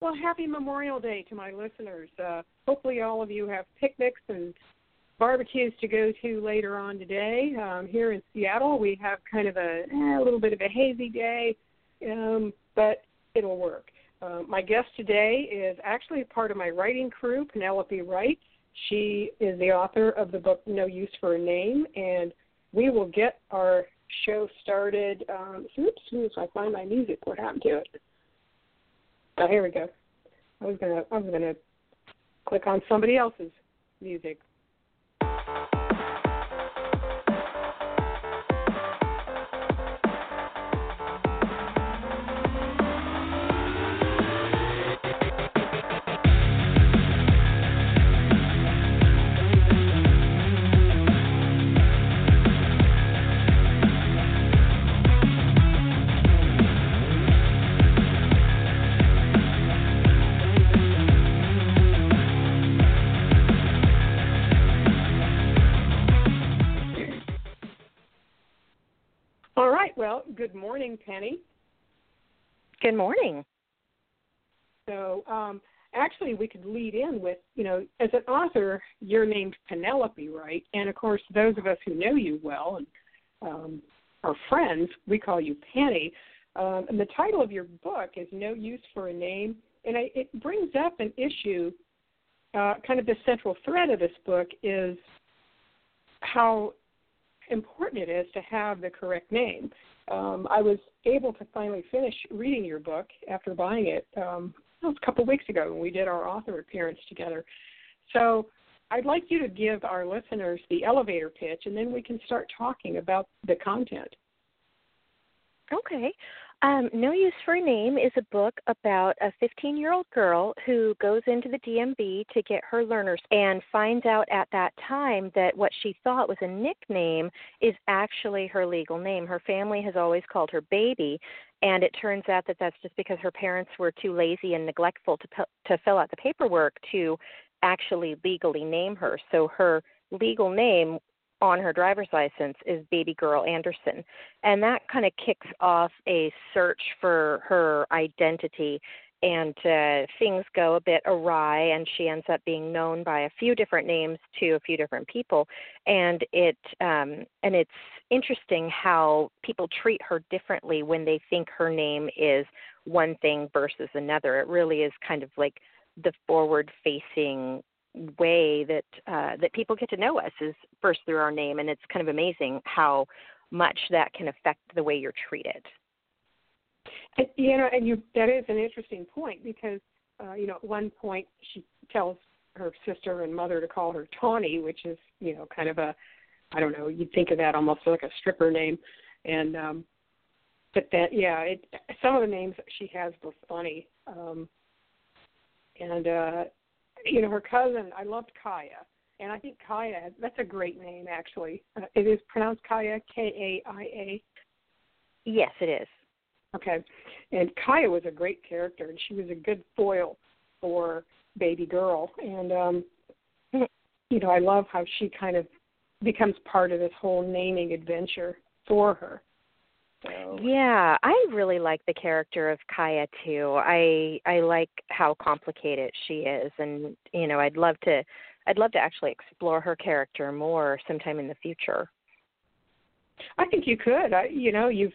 Well, happy Memorial Day to my listeners. Uh, hopefully, all of you have picnics and barbecues to go to later on today. Um, here in Seattle, we have kind of a, eh, a little bit of a hazy day, um, but it'll work. Uh, my guest today is actually part of my writing crew, Penelope Wright. She is the author of the book No Use for a Name, and we will get our show started. Um, oops, as I find my music, what happened to it? Oh, here we go. I was gonna I was gonna click on somebody else's music. Well, good morning, Penny. Good morning. So, um, actually, we could lead in with, you know, as an author, you're named Penelope, right? And of course, those of us who know you well and um, are friends, we call you Penny. Um, and the title of your book is No Use for a Name, and I, it brings up an issue. Uh, kind of the central thread of this book is how important it is to have the correct name. Um, I was able to finally finish reading your book after buying it um, it was a couple of weeks ago when we did our author appearance together. So I'd like you to give our listeners the elevator pitch, and then we can start talking about the content. Okay. Um, no Use for a Name is a book about a 15 year old girl who goes into the DMV to get her learners and finds out at that time that what she thought was a nickname is actually her legal name. Her family has always called her Baby, and it turns out that that's just because her parents were too lazy and neglectful to, to fill out the paperwork to actually legally name her. So her legal name on her driver's license is baby girl Anderson. And that kind of kicks off a search for her identity. And uh, things go a bit awry and she ends up being known by a few different names to a few different people. And it um and it's interesting how people treat her differently when they think her name is one thing versus another. It really is kind of like the forward facing way that uh, that people get to know us is first through our name, and it's kind of amazing how much that can affect the way you're treated. And, you know, and you that is an interesting point because uh, you know at one point she tells her sister and mother to call her Tawny, which is you know kind of a I don't know you'd think of that almost like a stripper name, and um, but that yeah it some of the names she has were funny. Um, and uh you know, her cousin, I loved Kaia. And I think Kaia, that's a great name, actually. Uh, it is pronounced Kaia, K A I A. Yes, it is. Okay. And Kaia was a great character, and she was a good foil for Baby Girl. And, um, you know, I love how she kind of becomes part of this whole naming adventure for her. So. Yeah, I really like the character of Kaia too. I I like how complicated she is, and you know, I'd love to, I'd love to actually explore her character more sometime in the future. I think you could. I, you know, you've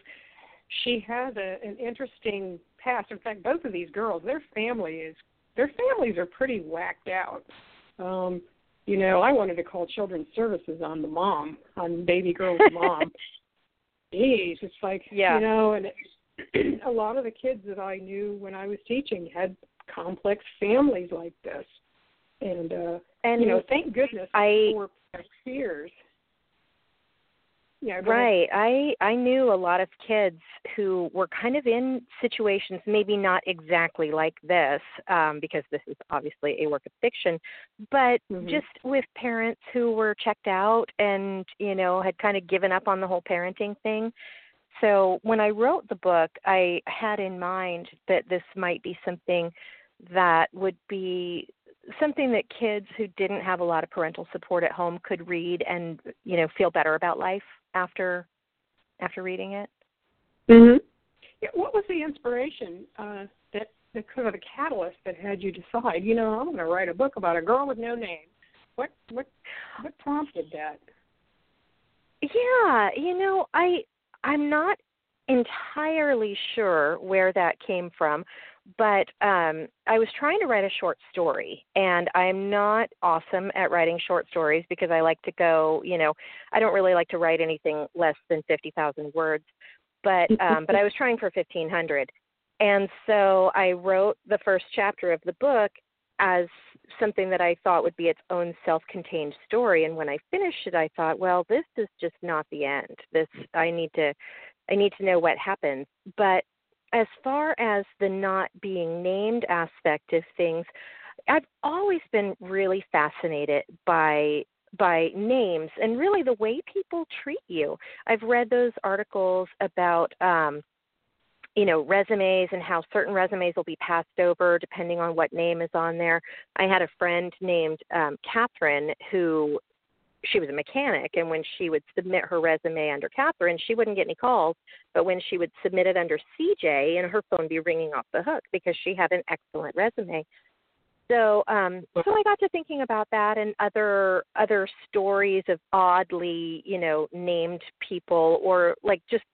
she has a, an interesting past. In fact, both of these girls, their family is their families are pretty whacked out. Um, you know, I wanted to call children's services on the mom, on baby girl's mom. geez, it's like yeah. you know, and it, a lot of the kids that I knew when I was teaching had complex families like this, and uh, and you know, thank goodness I, for peers. Yeah, right. I I knew a lot of kids who were kind of in situations, maybe not exactly like this, um, because this is obviously a work of fiction, but mm-hmm. just with parents who were checked out and you know had kind of given up on the whole parenting thing. So when I wrote the book, I had in mind that this might be something that would be something that kids who didn't have a lot of parental support at home could read and you know feel better about life after after reading it? Mhm. Yeah, what was the inspiration uh, that the kind of the catalyst that had you decide, you know, I'm going to write a book about a girl with no name? What what what prompted that? Yeah, you know, I I'm not entirely sure where that came from, but um I was trying to write a short story and I'm not awesome at writing short stories because I like to go, you know, I don't really like to write anything less than 50,000 words. But um but I was trying for 1500. And so I wrote the first chapter of the book as something that I thought would be its own self-contained story and when I finished it I thought, well, this is just not the end. This I need to I need to know what happens. But as far as the not being named aspect of things, I've always been really fascinated by by names and really the way people treat you. I've read those articles about um you know resumes and how certain resumes will be passed over depending on what name is on there. I had a friend named um Catherine who she was a mechanic and when she would submit her resume under Catherine, she wouldn't get any calls. But when she would submit it under CJ and her phone be ringing off the hook because she had an excellent resume. So um so I got to thinking about that and other other stories of oddly, you know, named people or like just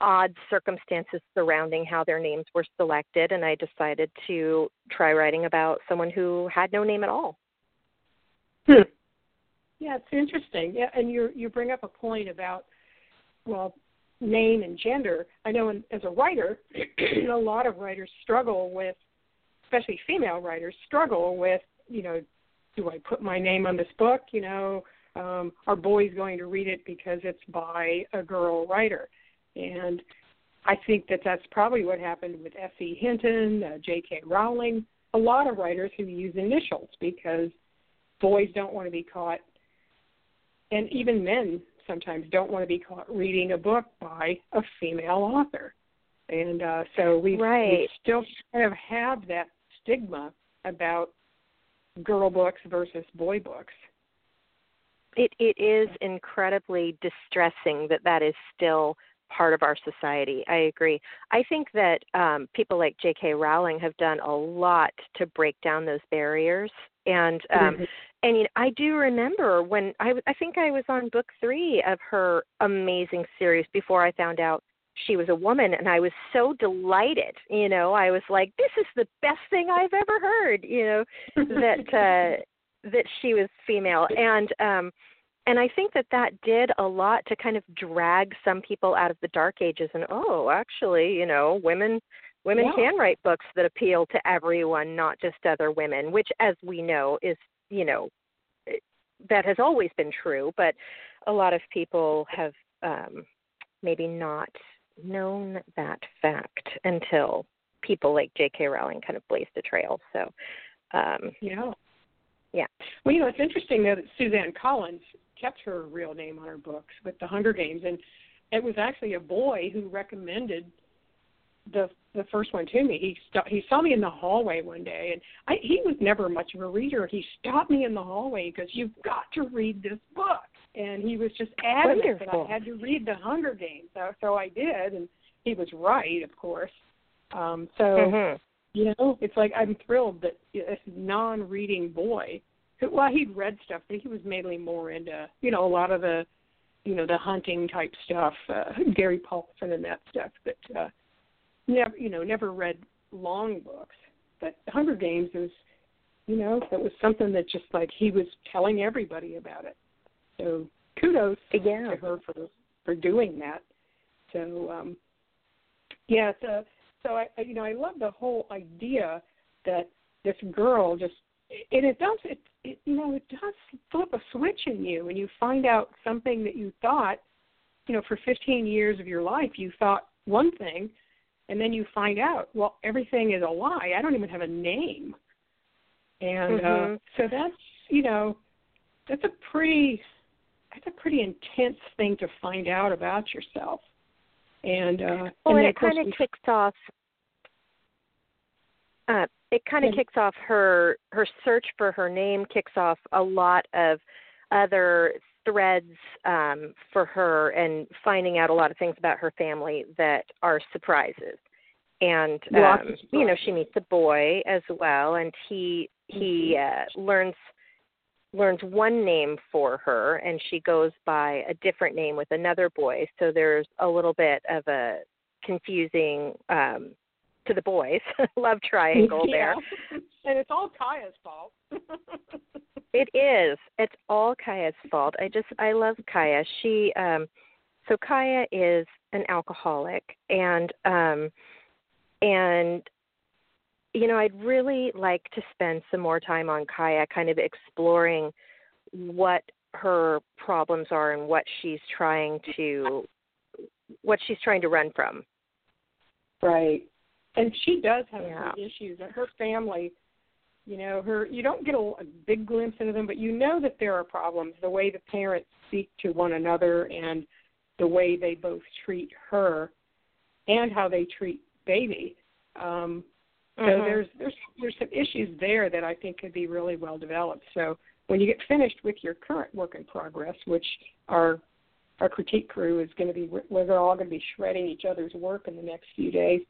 odd circumstances surrounding how their names were selected and I decided to try writing about someone who had no name at all. Hmm. Yeah, it's interesting. Yeah, and you you bring up a point about well, name and gender. I know in, as a writer, a lot of writers struggle with, especially female writers, struggle with you know, do I put my name on this book? You know, um, are boys going to read it because it's by a girl writer? And I think that that's probably what happened with S.E. Hinton, uh, J.K. Rowling, a lot of writers who use initials because boys don't want to be caught and even men sometimes don't want to be caught reading a book by a female author. And uh, so we, right. we still kind of have that stigma about girl books versus boy books. It it is incredibly distressing that that is still part of our society. I agree. I think that um, people like J.K. Rowling have done a lot to break down those barriers, and um, mm-hmm and you know, I do remember when I I think I was on book 3 of her amazing series before I found out she was a woman and I was so delighted, you know, I was like this is the best thing I've ever heard, you know, that uh that she was female and um and I think that that did a lot to kind of drag some people out of the dark ages and oh, actually, you know, women women yeah. can write books that appeal to everyone, not just other women, which as we know is you know that has always been true, but a lot of people have um, maybe not known that fact until people like J.K. Rowling kind of blazed a trail. So, um, yeah, yeah. Well, you know, it's interesting though that Suzanne Collins kept her real name on her books with the Hunger Games, and it was actually a boy who recommended the the first one to me. He st- he saw me in the hallway one day, and I he was never much of a reader. He stopped me in the hallway because you've got to read this book, and he was just adamant Wonderful. that I had to read the Hunger Games. So so I did, and he was right, of course. Um, so mm-hmm. you know, it's like I'm thrilled that this non-reading boy, well he'd read stuff, but he was mainly more into you know a lot of the you know the hunting type stuff, uh, Gary Paulsen and that stuff, but. uh never you know never read long books, but Hunger Games is you know that was something that just like he was telling everybody about it. So kudos yeah. to her for for doing that. So um yeah, so so I you know I love the whole idea that this girl just and it does it, it you know it does flip a switch in you and you find out something that you thought you know for 15 years of your life you thought one thing and then you find out well everything is a lie. I don't even have a name. And uh, mm-hmm. uh so that's you know that's a pretty that's a pretty intense thing to find out about yourself. And uh well and, and it kind of kicks off uh it kind of kicks off her her search for her name kicks off a lot of other threads um, for her and finding out a lot of things about her family that are surprises. and um you know she meets a boy as well and he he Mm-hmm. uh learns learns one name for her and she goes by a different name with another boy so there's a little bit of a confusing um to the boys. Love triangle there. And it's all Kaia's fault. it is. It's all Kaia's fault. I just i love Kaia. She um so Kaia is an alcoholic and um and you know i'd really like to spend some more time on kaya kind of exploring what her problems are and what she's trying to what she's trying to run from. Right. And she does have Yeah. some issues. And her family, you know, her you don't get a, a big glimpse into them, but you know that there are problems. The way the parents speak to one another and the way they both treat her and how they treat baby. Um so Mhm. there's there's there's some issues there that I think could be really well developed. So when you get finished with your current work in progress, which our our critique crew is going to be we're all going to be shredding each other's work in the next few days.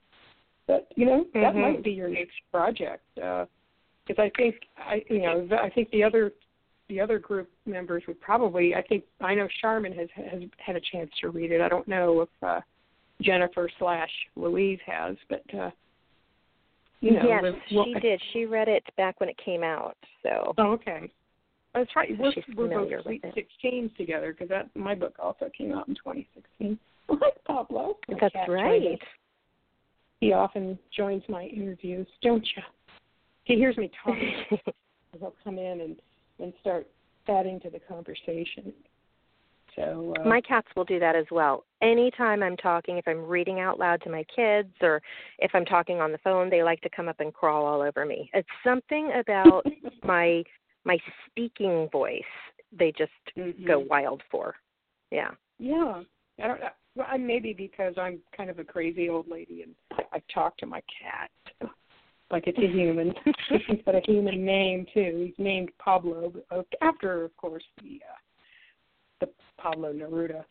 But you know that Mhm. might be your next project because I think I you know the- I think the other the other group members would probably I think I know Charmin has has had a chance to read it. I don't know if uh, Jennifer slash Louise has, but uh, you know yes well, she did she read it back when it came out so Oh, okay. That's right. We're, She's we're both with Sweet it. Together because that my book also came out in 2016. Like Pablo. That's right. He often joins my interviews, don't you? He hears me talking. He'll come in and and start adding to the conversation. So uh, my cats will do that as well. Anytime I'm talking, if I'm reading out loud to my kids or if I'm talking on the phone, they like to come up and crawl all over me. It's something about my my speaking voice they just Mhm. go wild for. Yeah. Yeah. I don't know. Well, I- maybe because I'm kind of a crazy old lady and I talk to my cat like it's a human. He's got a human name too. He's named Pablo after, of course, the uh, the Pablo Neruda.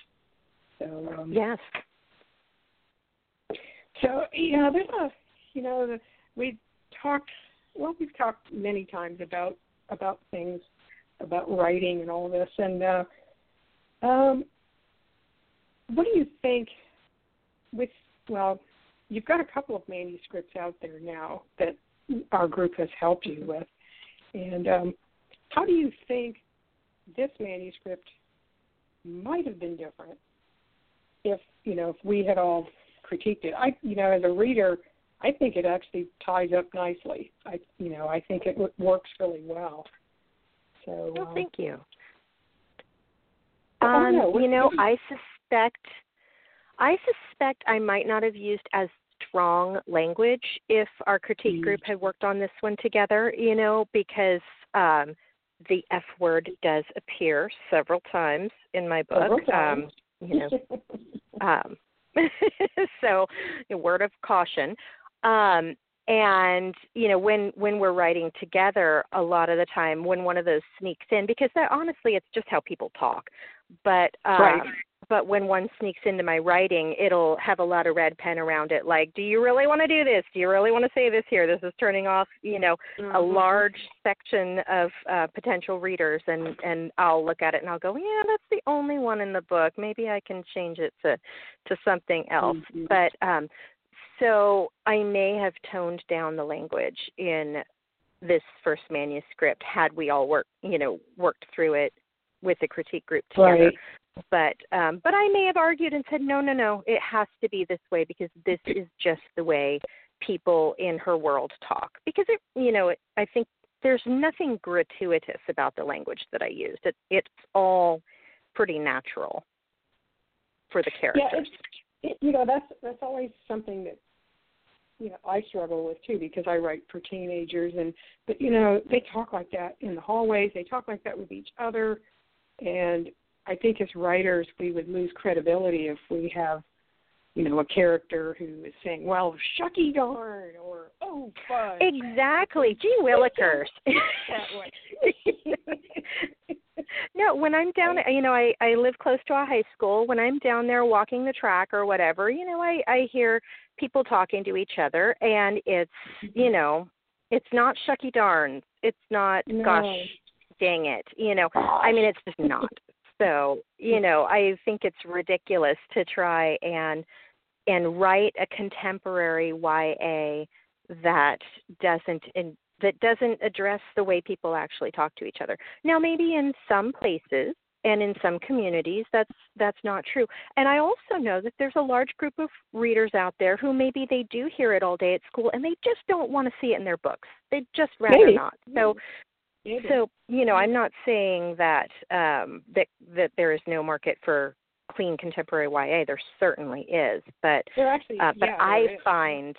So um, Yes. so you know, there's a you know, the, we talked. Well, we've talked many times about about things about writing and all this, and uh, um, what do you think? With well, you've got a couple of manuscripts out there now that our group has helped you with, and um, how do you think this manuscript might have been different if you know if we had all critiqued it? I you know as a reader, I think it actually ties up nicely. I you know I think it w- works really well. So Well, um, thank you. I Um, you know, what do you- I suspect I suspect I might not have used as strong language if our critique group had worked on this one together, you know, because um the F word does appear several times in my book. Um, you know, um so a word of caution um and you know when when we're writing together a lot of the time when one of those sneaks in because that honestly it's just how people talk but um Right. But when one sneaks into my writing it'll have a lot of red pen around it like do you really want to do this do you really want to say this here this is turning off you know a Mhm. large section of uh, potential readers and and I'll look at it and I'll go yeah that's the only one in the book maybe I can change it to to something else Mhm. but um so I may have toned down the language in this first manuscript had we all worked you know worked through it with the critique group together Right. But um but I may have argued and said no no no it has to be this way because this is just the way people in her world talk. Because it you know it, I think there's nothing gratuitous about the language that I used. It it's all pretty natural for the characters Yeah, it's it, you know that's that's always something that you know I struggle with too because I write for teenagers and but you know they talk like that in the hallways. They talk like that with each other. And I think as writers we would lose credibility if we have you know a character who is saying well shucky darn or oh fudge exactly gee willikers no, when I'm down, you know, I I live close to a high school. When I'm down there walking the track or whatever, you know, I I hear people talking to each other, and it's Mm-hmm. you know, it's not shucky darn. It's not No. gosh dang it. You know, I mean, it's just not. So you mm. know, I think it's ridiculous to try and and write a contemporary YA that doesn't in, that doesn't address the way people actually talk to each other. Now, maybe in some places and in some communities that's that's not true. And I also know that there's a large group of readers out there who maybe they do hear it all day at school and they just don't want to see it in their books. They'd just rather Maybe. not. So mm. So you know, I'm not saying that um, that that there is no market for clean contemporary YA. There certainly is, but actually, uh, but yeah, I is. find,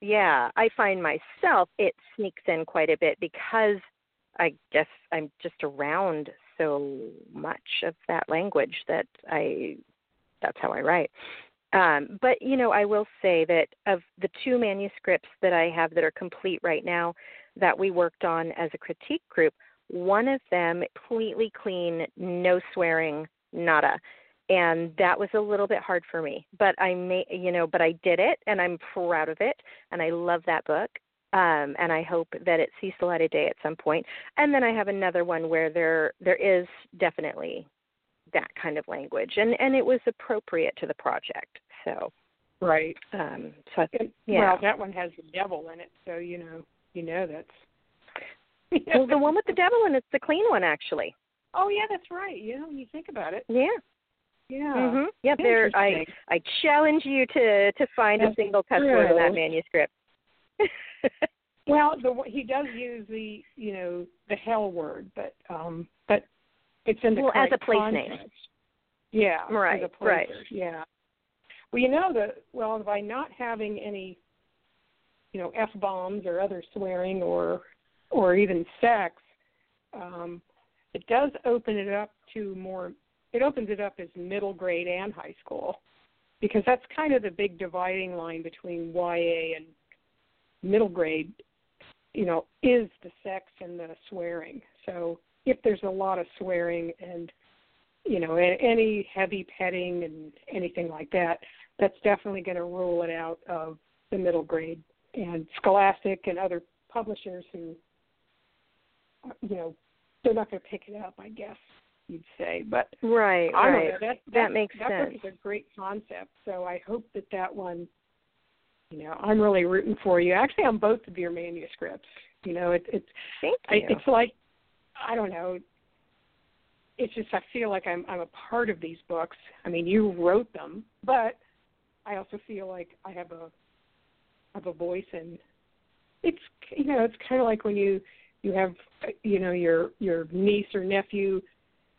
yeah, I find myself it sneaks in quite a bit because I guess I'm just around so much of that language that I that's how I write. Um, but you know, I will say that of the two manuscripts that I have that are complete right now that we worked on as a critique group, one of them completely clean, no swearing, nada. And that was a little bit hard for me, but I may, you know, but I did it, and I'm proud of it, and I love that book. Um, and I hope that it sees the light of day at some point. And then I have another one where there there is definitely that kind of language, and and it was appropriate to the project. So, right. um, so I, Yeah. Well, that one has the devil in it, so you know, you know that's. well, the one with the devil in it's the clean one actually. Oh yeah, that's right. You know, when you think about it. Yeah. Yeah. Mhm. Yeah. There. I I challenge you to to find a single cuss word in that manuscript. Well, the he does use the you know the hell word, but um, but it's in the Well, as a place name. context. Yeah. Right, As a place, right. Yeah. Well, you know the well by not having any, you know, f bombs or other swearing or or even sex, um, it does open it up to more. It opens it up as middle grade and high school, because that's kind of the big dividing line between YA and middle grade. You know, is the sex and the swearing. So if there's a lot of swearing and you know any heavy petting and anything like that, that's definitely going to rule it out of the middle grade. And Scholastic and other publishers who, you know, they're not going to pick it up, I guess you'd say. But right. I don't right. know. That, That makes that sense. That's a great concept. So I hope that that one, you know, I'm really rooting for you. Actually, on both of your manuscripts. You know, it, it's I, it's like I don't know. It's just I feel like I'm I'm a part of these books. I mean, you wrote them, but I also feel like I have a have a voice and it's you know it's kind of like when you you have you know your your niece or nephew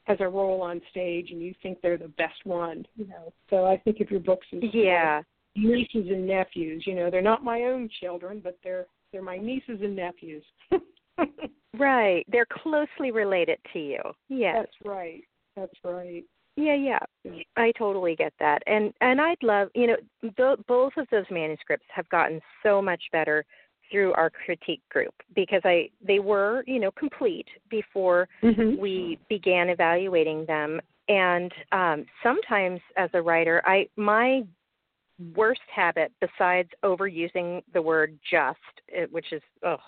has a role on stage and you think they're the best one you know so i think if your books as yeah. nieces and nephews you know they're not my own children but they're they're my nieces and nephews Right. They're closely related to you. Yes. that's right that's right Yeah, yeah. I totally get that. And and I'd love, you know, th- both of those manuscripts have gotten so much better through our critique group because I they were, you know, complete before mm-hmm. we began evaluating them and um sometimes as a writer, I my worst habit besides overusing the word just, eh, which is ugh,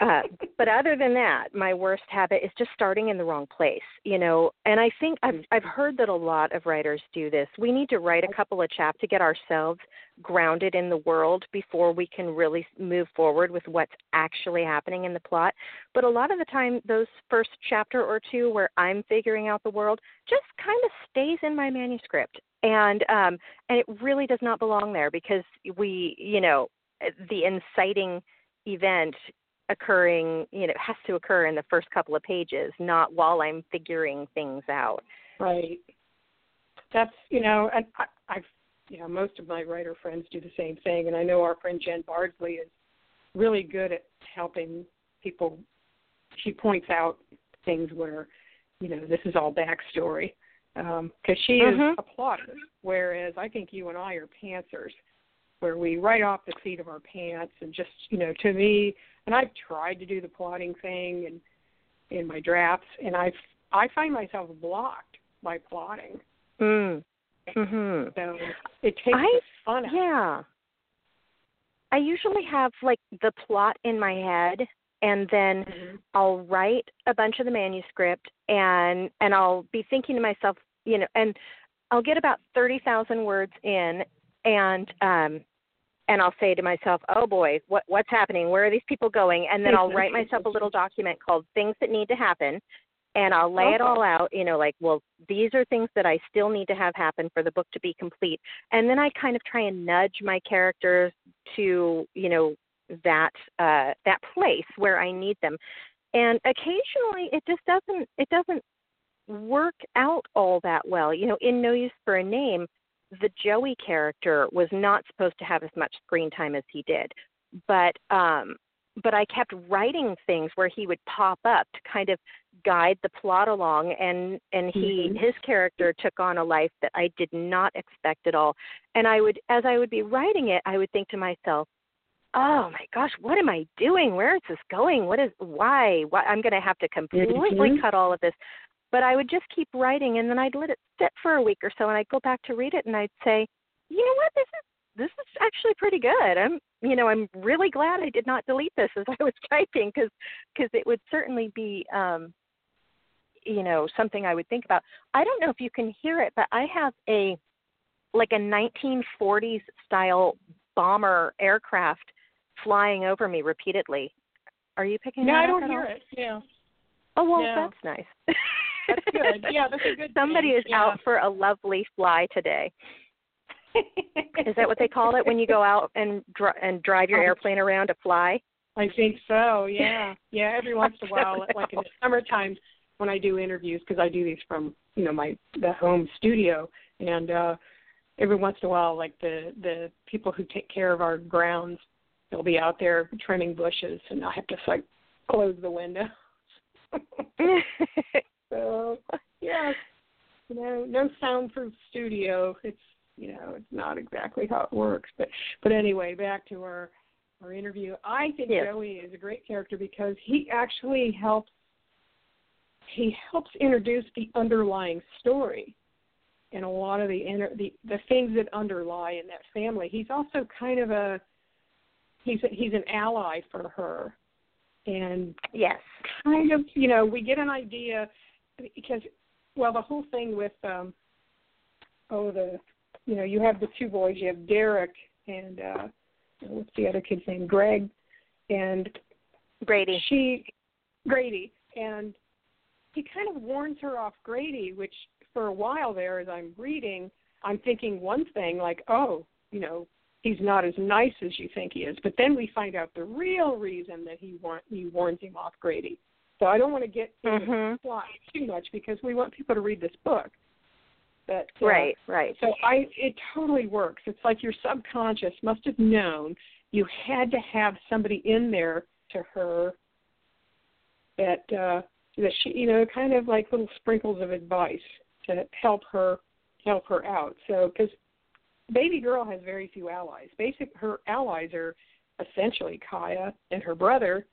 uh, but other than that, my worst habit is just starting in the wrong place, you know. And I think I've I've heard that a lot of writers do this. We need to write a couple of chapters to get ourselves grounded in the world before we can really move forward with what's actually happening in the plot. But a lot of the time, those first chapter or two where I'm figuring out the world just kind of stays in my manuscript, and um, and it really does not belong there because we, you know, the inciting event occurring, you know, has to occur in the first couple of pages, not while I'm figuring things out. Right. That's you know, and I, I've you know most of my writer friends do the same thing, and I know our friend Jen Bardsley is really good at helping people. She points out things where you know this is all backstory because she Mhm. is a plotter, whereas I think you and I are pantsers, where we write off the seat of our pants and just you know to me, and I've tried to do the plotting thing and in my drafts, and I I find myself blocked by plotting. Mm. Mhm. So it takes I- the fun out. Yeah. I usually have like the plot in my head and then Mhm. I'll write a bunch of the manuscript and and I'll be thinking to myself, you know, and I'll get about 30,000 words in and um and I'll say to myself, "Oh boy, what what's happening? Where are these people going?" And then I'll write myself a little document called things that need to happen and I'll lay it all out, you know, like, well, these are things that I still need to have happen for the book to be complete. And then I kind of try and nudge my characters to, you know, that uh that place where I need them. And occasionally it just doesn't it doesn't work out all that well. You know, in No Use for a Name, the Joey character was not supposed to have as much screen time as he did. But um but I kept writing things where he would pop up to kind of guide the plot along and and he Mhm. his character took on a life that I did not expect at all. And I would as I would be writing it, I would think to myself, "Oh my gosh, what am I doing? Where is this going? What is why? Why I'm going to have to completely Mhm. cut all of this." But I would just keep writing and then I'd let it sit for a week or so and I'd go back to read it and I'd say, "You know what? This is this is actually pretty good. I'm you know, I'm really glad I did not delete this as I was typing cuz cuz it would certainly be um you know, something I would think about. I don't know if you can hear it, but I have a like a 1940s style bomber aircraft flying over me repeatedly. Are you picking up? No, that I don't hear all? it. Yeah. Oh well, No. that's nice. That's good. Yeah, that's a good Somebody thing. is Yeah. out for a lovely fly today. Is that what they call it when you go out and dr- and drive your airplane around to fly? I think so. Yeah, yeah. Every once in a while, like in the summertime, when I do interviews, because I do these from you know my the home studio, and uh every once in a while, like the the people who take care of our grounds, they'll be out there trimming bushes, and I have to like close the window. so yeah, you know, no soundproof studio. It's you know, it's not exactly how it works. But but anyway, back to our our interview. I think Yes. Joey is a great character because he actually helps he helps introduce the underlying story and a lot of the inner the the things that underlie in that family. He's also kind of a he's a, he's an ally for her and yes. kind of you know we get an idea because well the whole thing with um oh the you know you have the two boys you have Derek and uh what's the other kid's name? Greg and Grady. she Grady. And he kind of warns her off Grady which for a while there as I'm reading I'm thinking one thing like oh you know he's not as nice as you think he is. But then we find out the real reason that he want he warns him off Grady so I don't want to get Mhm. the plot too much because we want people to read this book but uh, Right, right. so I it totally works. It's like your subconscious must have known you had to have somebody in there to her that uh that she you know kind of like little sprinkles of advice to help her help her out. So cuz baby girl has very few allies. Basic her allies are essentially Kaia and her brother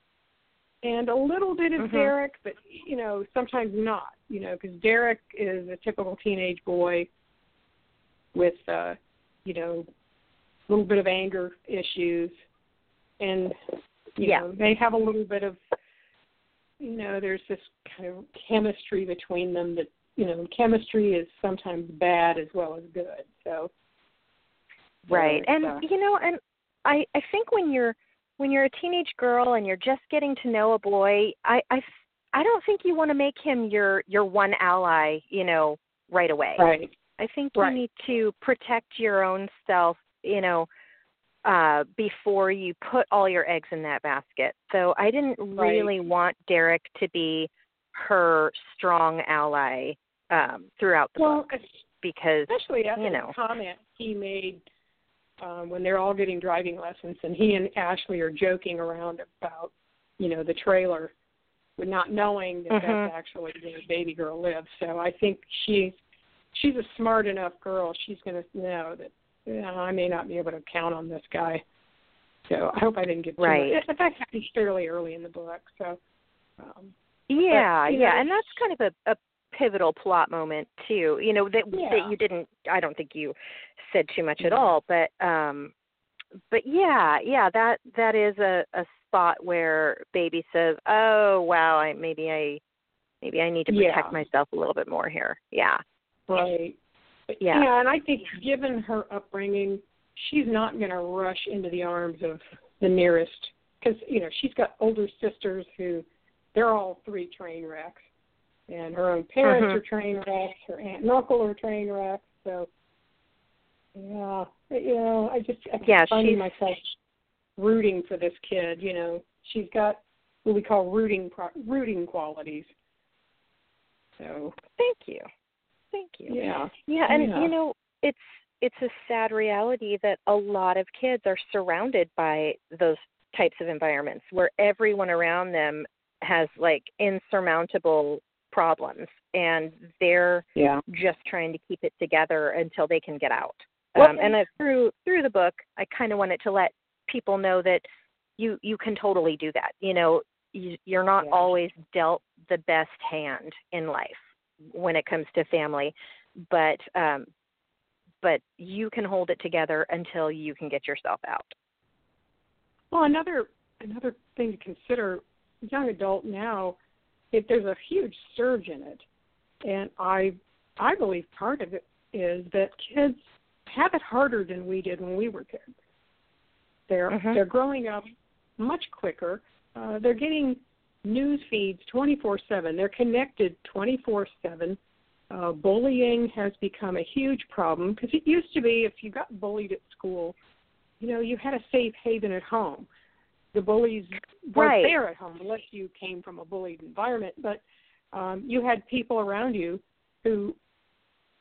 and a little bit of Mhm. Derek, but you know sometimes not. You know, because Derek is a typical teenage boy with uh, you know a little bit of anger issues, and you Yeah. know they have a little bit of you know there's this kind of chemistry between them that you know chemistry is sometimes bad as well as good. So so Right. And uh, you know, and I I think when you're when you're a teenage girl and you're just getting to know a boy, I I I don't think you want to make him your your one ally, you know, right away. right. I think Right. you need to protect your own self, you know, uh before you put all your eggs in that basket. So I didn't Right. really want Derek to be her strong ally um throughout the Well, book because especially after you the comment he made um, when they're all getting driving lessons, and he and Ashley are joking around about, you know, the trailer, with not knowing that that's actually where the baby girl lives. So I think she's she's a smart enough girl. She's going to know that you know, I may not be able to count on this guy. So I hope I didn't get too Right. much. In fact, happens fairly early in the book. So um, Yeah, you yeah, know- and that's kind of a, a pivotal plot moment too. You know that yeah. that you didn't. I don't think you said too much at Mhm. all, but um, but yeah, yeah, that that is a a spot where baby says, "Oh wow, I maybe I maybe I need to protect Yeah. myself a little bit more here." Yeah, Right. But, Yeah. Yeah, and I think given her upbringing, she's not going to rush into the arms of the nearest because you know she's got older sisters who they're all three train wrecks, and her own parents Mhm. are train wrecks. Her aunt and uncle are train wrecks. So yeah, you know, I just I Yeah, finding myself rooting for this kid. You know, she's got what we call rooting pro- rooting qualities. So thank you, thank you. yeah, Yeah, and Yeah. you know, it's it's a sad reality that a lot of kids are surrounded by those types of environments where everyone around them has like insurmountable problems and they're yeah. just trying to keep it together until they can get out. Well, Um, and uh, through through the book, I kind of wanted to let people know that you you can totally do that. You know, you, you're not Yeah. always dealt the best hand in life when it comes to family, but um, but you can hold it together until you can get yourself out. Well, another another thing to consider, young adult now, if there's a huge surge in it, and I I believe part of it is that kids have it harder than we did when we were kids. They're Mhm. they're growing up much quicker. Uh, they're getting news feeds 24/7. They're connected 24/7. Uh, bullying has become a huge problem because it used to be if you got bullied at school, you know, you had a safe haven at home. The bullies weren't Right. there at home unless you came from a bullied environment, but um, you had people around you who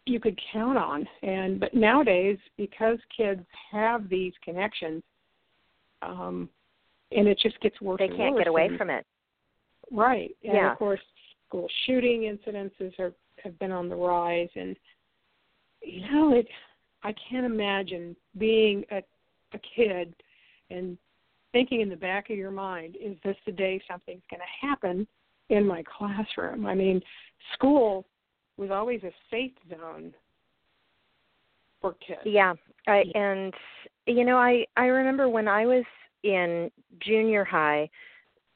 you could count on. And but nowadays, because kids have these connections, um, and it just gets worse. They can't worse. get away and- from it. Right. And Yeah. of course, school shooting incidences are have been on the rise, and you know, it. I can't imagine being a a kid and thinking in the back of your mind, is this the day something's going to happen in my classroom? I mean, school was always a safe zone for kids. Yeah, I and you know I I remember when I was in junior high,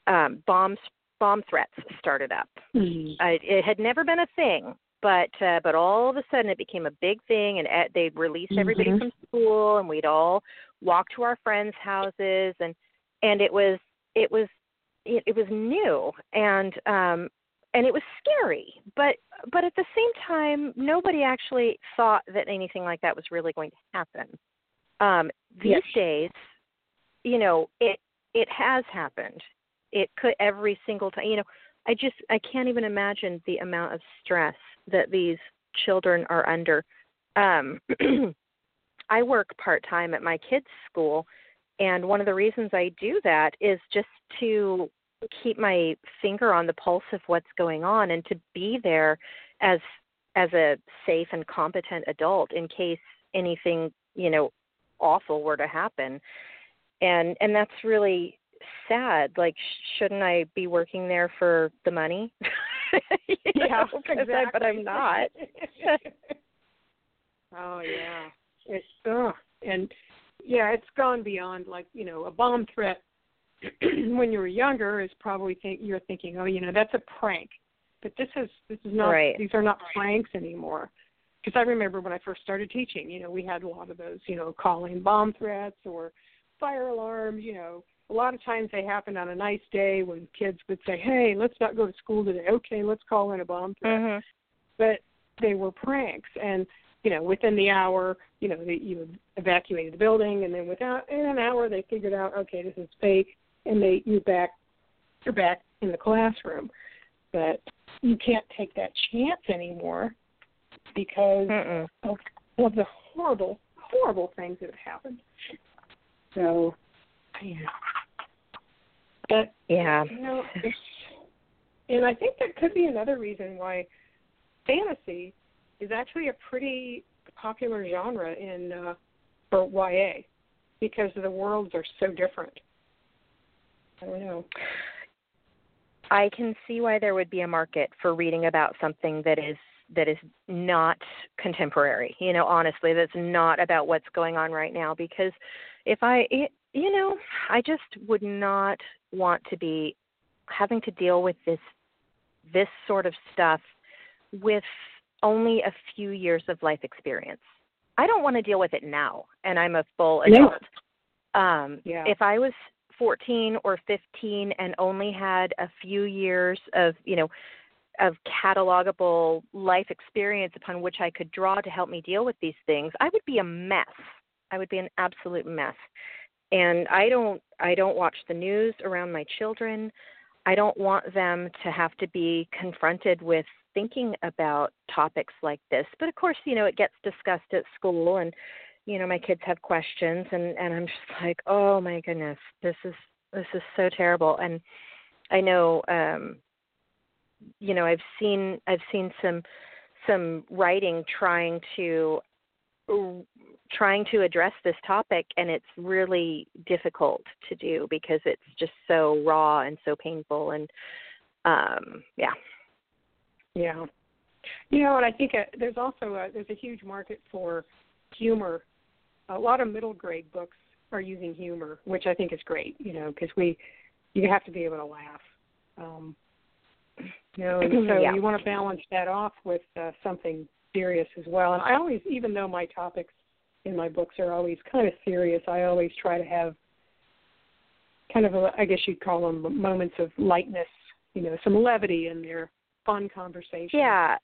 um, bombs bomb threats started up. Mm. I, it had never been a thing, but uh, but all of a sudden it became a big thing, and uh, they released everybody Mhm. from school, and we'd all walk to our friends' houses, and and it was it was it, it was new, and um and it was scary, but but at the same time, nobody actually thought that anything like that was really going to happen. Um, these Yes. days, you know, it it has happened. It could every single time. You know, I just I can't even imagine the amount of stress that these children are under. Um, I work part time at my kids' school, and one of the reasons I do that is just to keep my finger on the pulse of what's going on and to be there as as a safe and competent adult in case anything you know awful were to happen. And and that's really sad. Like shouldn't i be working there for the money? Yeah, know, 'cause I- but i'm not. Oh yeah, it's uh, and yeah, it's gone beyond like you know a bomb threat. when you were younger, is probably think you're thinking, oh, you know, that's a prank. But this is this is not. Right. These are not pranks anymore. Because I remember when I first started teaching, you know, we had a lot of those, you know, calling bomb threats or fire alarms. You know, a lot of times they happened on a nice day when kids would say, "Hey, let's not go to school today. Okay, let's call in a bomb threat." mhm but they were pranks and you know within the hour you know they, you evacuated the building and then without in an hour they figured out okay this is fake and they you're back you're back in the classroom. But you can't take that chance anymore because Mm-mm. of, of the horrible horrible things that have happened. So yeah. But yeah. you know, and I think that could be another reason why fantasy is actually a pretty popular genre in uh, for YA because the worlds are so different. I don't know. I can see why there would be a market for reading about something that is that is not contemporary. You know, honestly, that's not about what's going on right now because if I you know, I just would not want to be having to deal with this this sort of stuff with only a few years of life experience. I don't want to deal with it now and I'm a full adult. Yeah. Um yeah. if I was 14 or 15 and only had a few years of, you know, of catalogable life experience upon which I could draw to help me deal with these things, I would be a mess. I would be an absolute mess. And I don't I don't watch the news around my children. I don't want them to have to be confronted with thinking about topics like this. But of course, you know, it gets discussed at school and you know, my kids have questions and and I'm just like, "Oh my goodness, this is this is so terrible." And I know um you know, I've seen I've seen some some writing trying to trying to address this topic and it's really difficult to do because it's just so raw and so painful and um yeah yeah you know and i think uh, there's also a, there's a huge market for humor a lot of middle grade books are using humor which i think is great you know because we you have to be able to laugh um you know and so yeah. you want to balance that off with uh, something serious as well and i always even though my topics in my books are always kind of serious. I always try to have kind of a, I guess you'd call them moments of lightness, you know, some levity in their fun conversation. Yeah.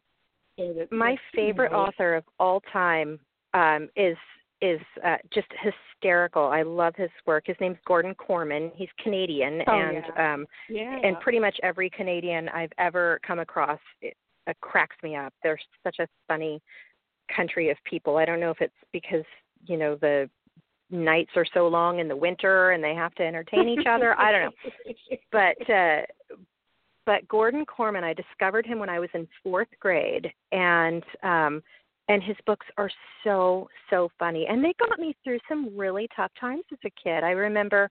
My favorite author of all time um is is uh, just hysterical. I love his work. His name's Gordon Korman. He's Canadian Oh, and yeah. um Yeah. and pretty much every Canadian I've ever come across it, uh, cracks me up. They're such a funny country of people. I don't know if it's because, you know, the nights are so long in the winter and they have to entertain each other. I don't know. But uh but Gordon Korman, I discovered him when I was in 4th grade and um and his books are so so funny and they got me through some really tough times as a kid. I remember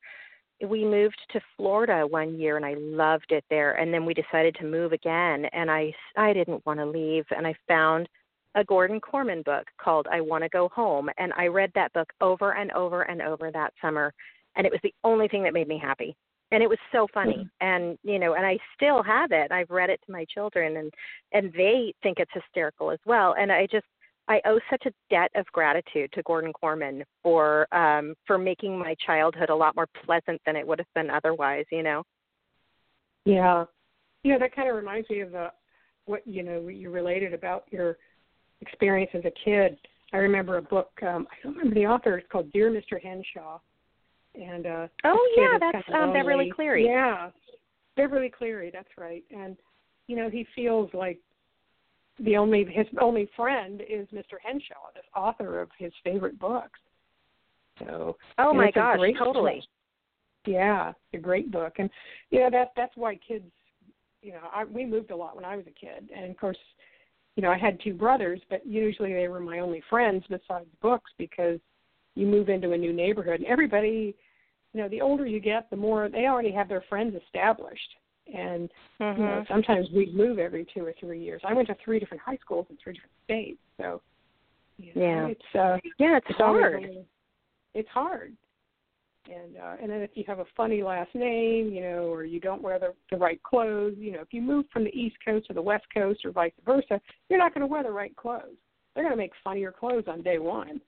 we moved to Florida one year and I loved it there and then we decided to move again and I I didn't want to leave and I found a Gordon Korman book called I Want to Go Home and I read that book over and over and over that summer and it was the only thing that made me happy. And it was so funny. And you know, and I still have it. I've read it to my children and and they think it's hysterical as well. And I just I owe such a debt of gratitude to Gordon Korman for um for making my childhood a lot more pleasant than it would have been otherwise, you know. Yeah. You know, that kind of reminds me of the what you know you related about your experience as a kid. I remember a book. Um, I don't remember the author. It's called Dear Mr. Henshaw, and uh, Oh yeah, that's kinda um Beverly. Cleary. Yeah, Beverly Cleary. That's right. And you know, he feels like the only his only friend is Mr. Henshaw, the author of his favorite books. So Oh my gosh, totally. book. Yeah, it's a great book, and you know that that's why kids. You know, I, we moved a lot when I was a kid, and of course, you know, I had two brothers, but usually they were my only friends besides books because you move into a new neighborhood, and everybody, you know, the older you get, the more they already have their friends established, and Mhm. you know, sometimes we'd move every two or three years. I went to three different high schools in three different states, so you know, Yeah. it's uh, yeah, it's it's hard. it's hard. And uh, and then if you have a funny last name, you know, or you don't wear the the right clothes, you know, if you move from the East Coast to the West Coast or vice versa, you're not going to wear the right clothes. They're going to make fun of your clothes on day one.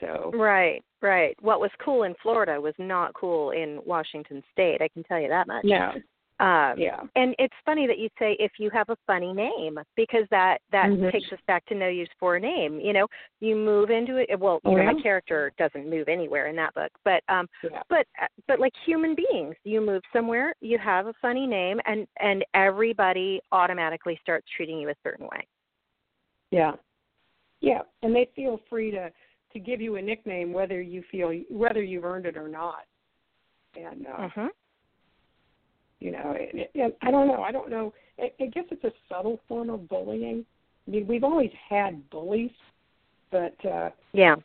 So Right, right. What was cool in Florida was not cool in Washington State. I can tell you that much. yeah, Um, yeah, And it's funny that you say if you have a funny name because that that Mhm. takes us back to no use for a name. You know, you move into it. Well, you Oh, know, yeah. my character doesn't move anywhere in that book, but um, yeah, but but like human beings, you move somewhere, you have a funny name, and and everybody automatically starts treating you a certain way. yeah, yeah. And they feel free to to give you a nickname whether you feel whether you've earned it or not. And uh, Mhm. you know it, it, i don't know i don't know I, I guess it's a subtle form of bullying i mean we've always had bullies but uh Yeah.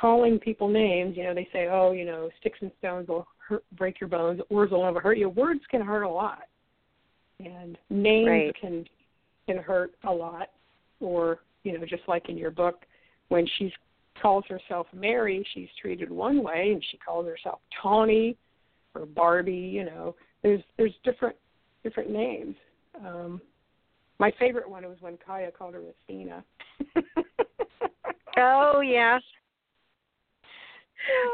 calling people names you know they say oh you know sticks and stones will hurt break your bones words will never hurt you words can hurt a lot and names right. can can hurt a lot. Or you know, just like in your book, when she calls herself Mary, she's treated one way, and she calls herself Tawny or Barbie. You know, there's there's different different names. Um, my favorite one was when Kaia called her Athena. oh yeah.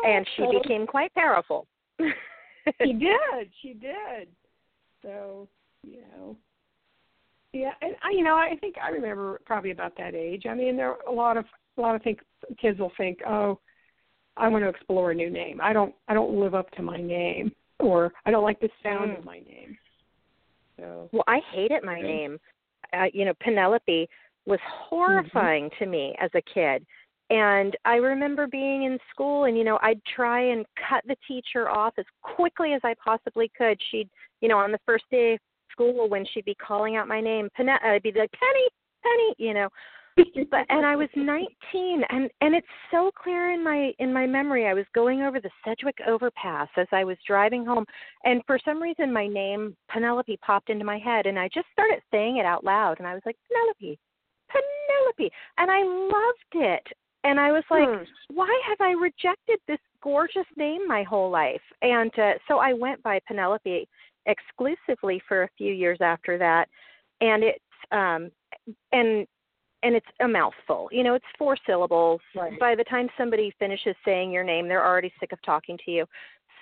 And she became quite powerful. she did. She did. So, you know. Yeah, and I you know, I think I remember probably about that age. I mean, there are a lot of a lot of think kids will think, "Oh, I want to explore a new name. I don't I don't live up to my name or I don't like the sound mm. of my name." So, well, I hated my name uh, you know, Penelope was horrifying mm-hmm. to me as a kid. And I remember being in school and, you know, I'd try and cut the teacher off as quickly as I possibly could. She'd, you know, on the first day of school when she'd be calling out my name, Pen- I'd be like, Penny, Penny, you know, but and I was 19 and and it's so clear in my in my memory I was going over the Sedgwick overpass as I was driving home and for some reason my name Penelope popped into my head and I just started saying it out loud and I was like Penelope Penelope and I loved it and I was like hmm. why have I rejected this gorgeous name my whole life and uh, so I went by Penelope exclusively for a few years after that and it's um and and it's a mouthful. You know, it's four syllables. Right. By the time somebody finishes saying your name, they're already sick of talking to you.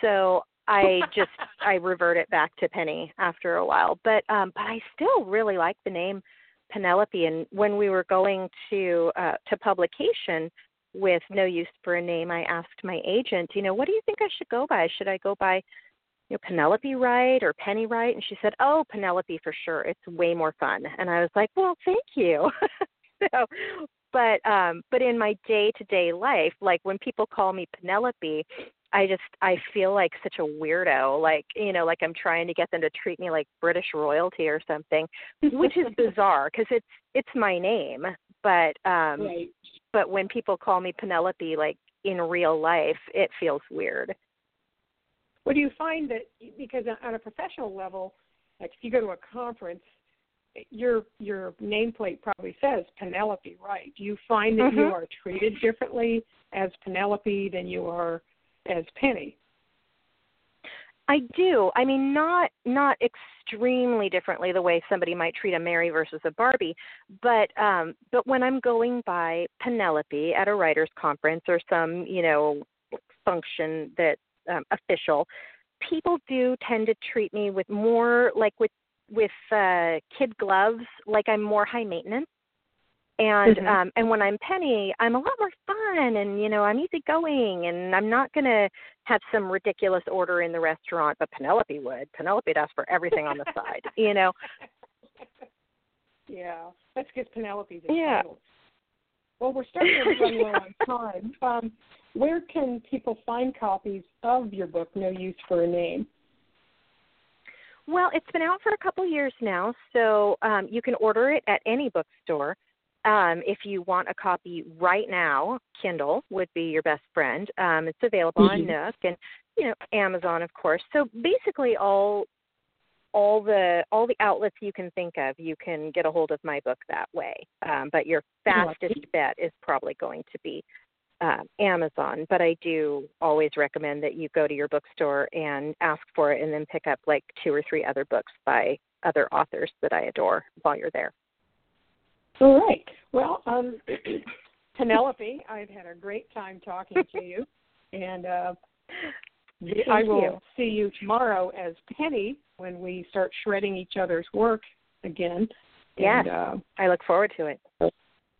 So I just I revert it back to Penny after a while. But um but I still really like the name Penelope and when we were going to uh to publication with no use for a name, I asked my agent, you know, what do you think I should go by? Should I go by you know, Penelope Wright or Penny Wright? And she said, Oh, Penelope for sure. It's way more fun. And I was like, Well, thank you. so but um but in my day to day life like when people call me penelope i just i feel like such a weirdo like you know like i'm trying to get them to treat me like british royalty or something which is bizarre because it's it's my name but um right. but when people call me penelope like in real life it feels weird well do you find that because on a professional level like if you go to a conference your your nameplate probably says Penelope, right? Do you find that mm-hmm. you are treated differently as Penelope than you are as Penny? I do. I mean, not not extremely differently the way somebody might treat a Mary versus a Barbie, but um, but when I'm going by Penelope at a writers' conference or some you know function that um, official, people do tend to treat me with more like with with uh kid gloves like i'm more high maintenance. And mm-hmm. um and when i'm penny i'm a lot more fun and you know i'm easygoing and i'm not going to have some ridiculous order in the restaurant but penelope would. Penelope does for everything on the side you know? Yeah let's get penelope the yeah well we're starting to run low on time. Um where can people find copies of your book no use for a name well, it's been out for a couple years now, so um, you can order it at any bookstore. Um, if you want a copy right now, Kindle would be your best friend. Um, it's available mm-hmm. on Nook and you know Amazon, of course. So basically, all all the all the outlets you can think of, you can get a hold of my book that way. Um, but your fastest bet is probably going to be uh, Amazon, but I do always recommend that you go to your bookstore and ask for it and then pick up like two or three other books by other authors that I adore while you're there. All right. Well, um, Penelope, I've had a great time talking to you, and uh, I will you. see you tomorrow as Penny when we start shredding each other's work again. Yes, and, uh, I look forward to it.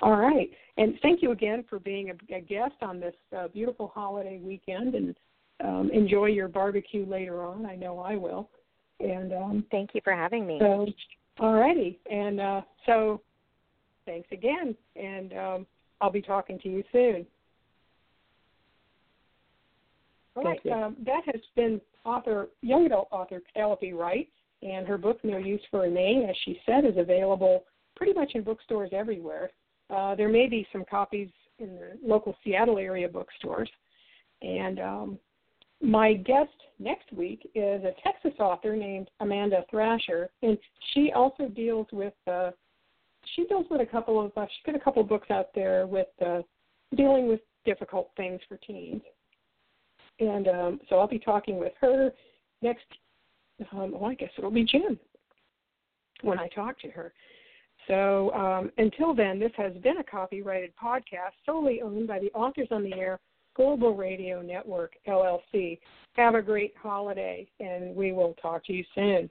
All right. And thank you again for being a, a guest on this uh, beautiful holiday weekend and um, enjoy your barbecue later on. I know I will. And um, thank you for having me. So, all righty. And uh, so, thanks again. And um, I'll be talking to you soon. All right. Um, that has been author, young adult author Penelope Wright, and her book No Use for a Name, as she said, is available pretty much in bookstores everywhere. Uh, there may be some copies in the local Seattle area bookstores. And um, my guest next week is a Texas author named Amanda Thrasher, and she also deals with uh, she deals with a couple of uh, she's got a couple of books out there with uh, dealing with difficult things for teens, and um, so I'll be talking with her next. Um, well, I guess it'll be June when I talk to her. So um, until then, this has been a copyrighted podcast solely owned by the Authors on the Air Global Radio Network, LLC. Have a great holiday, and we will talk to you soon.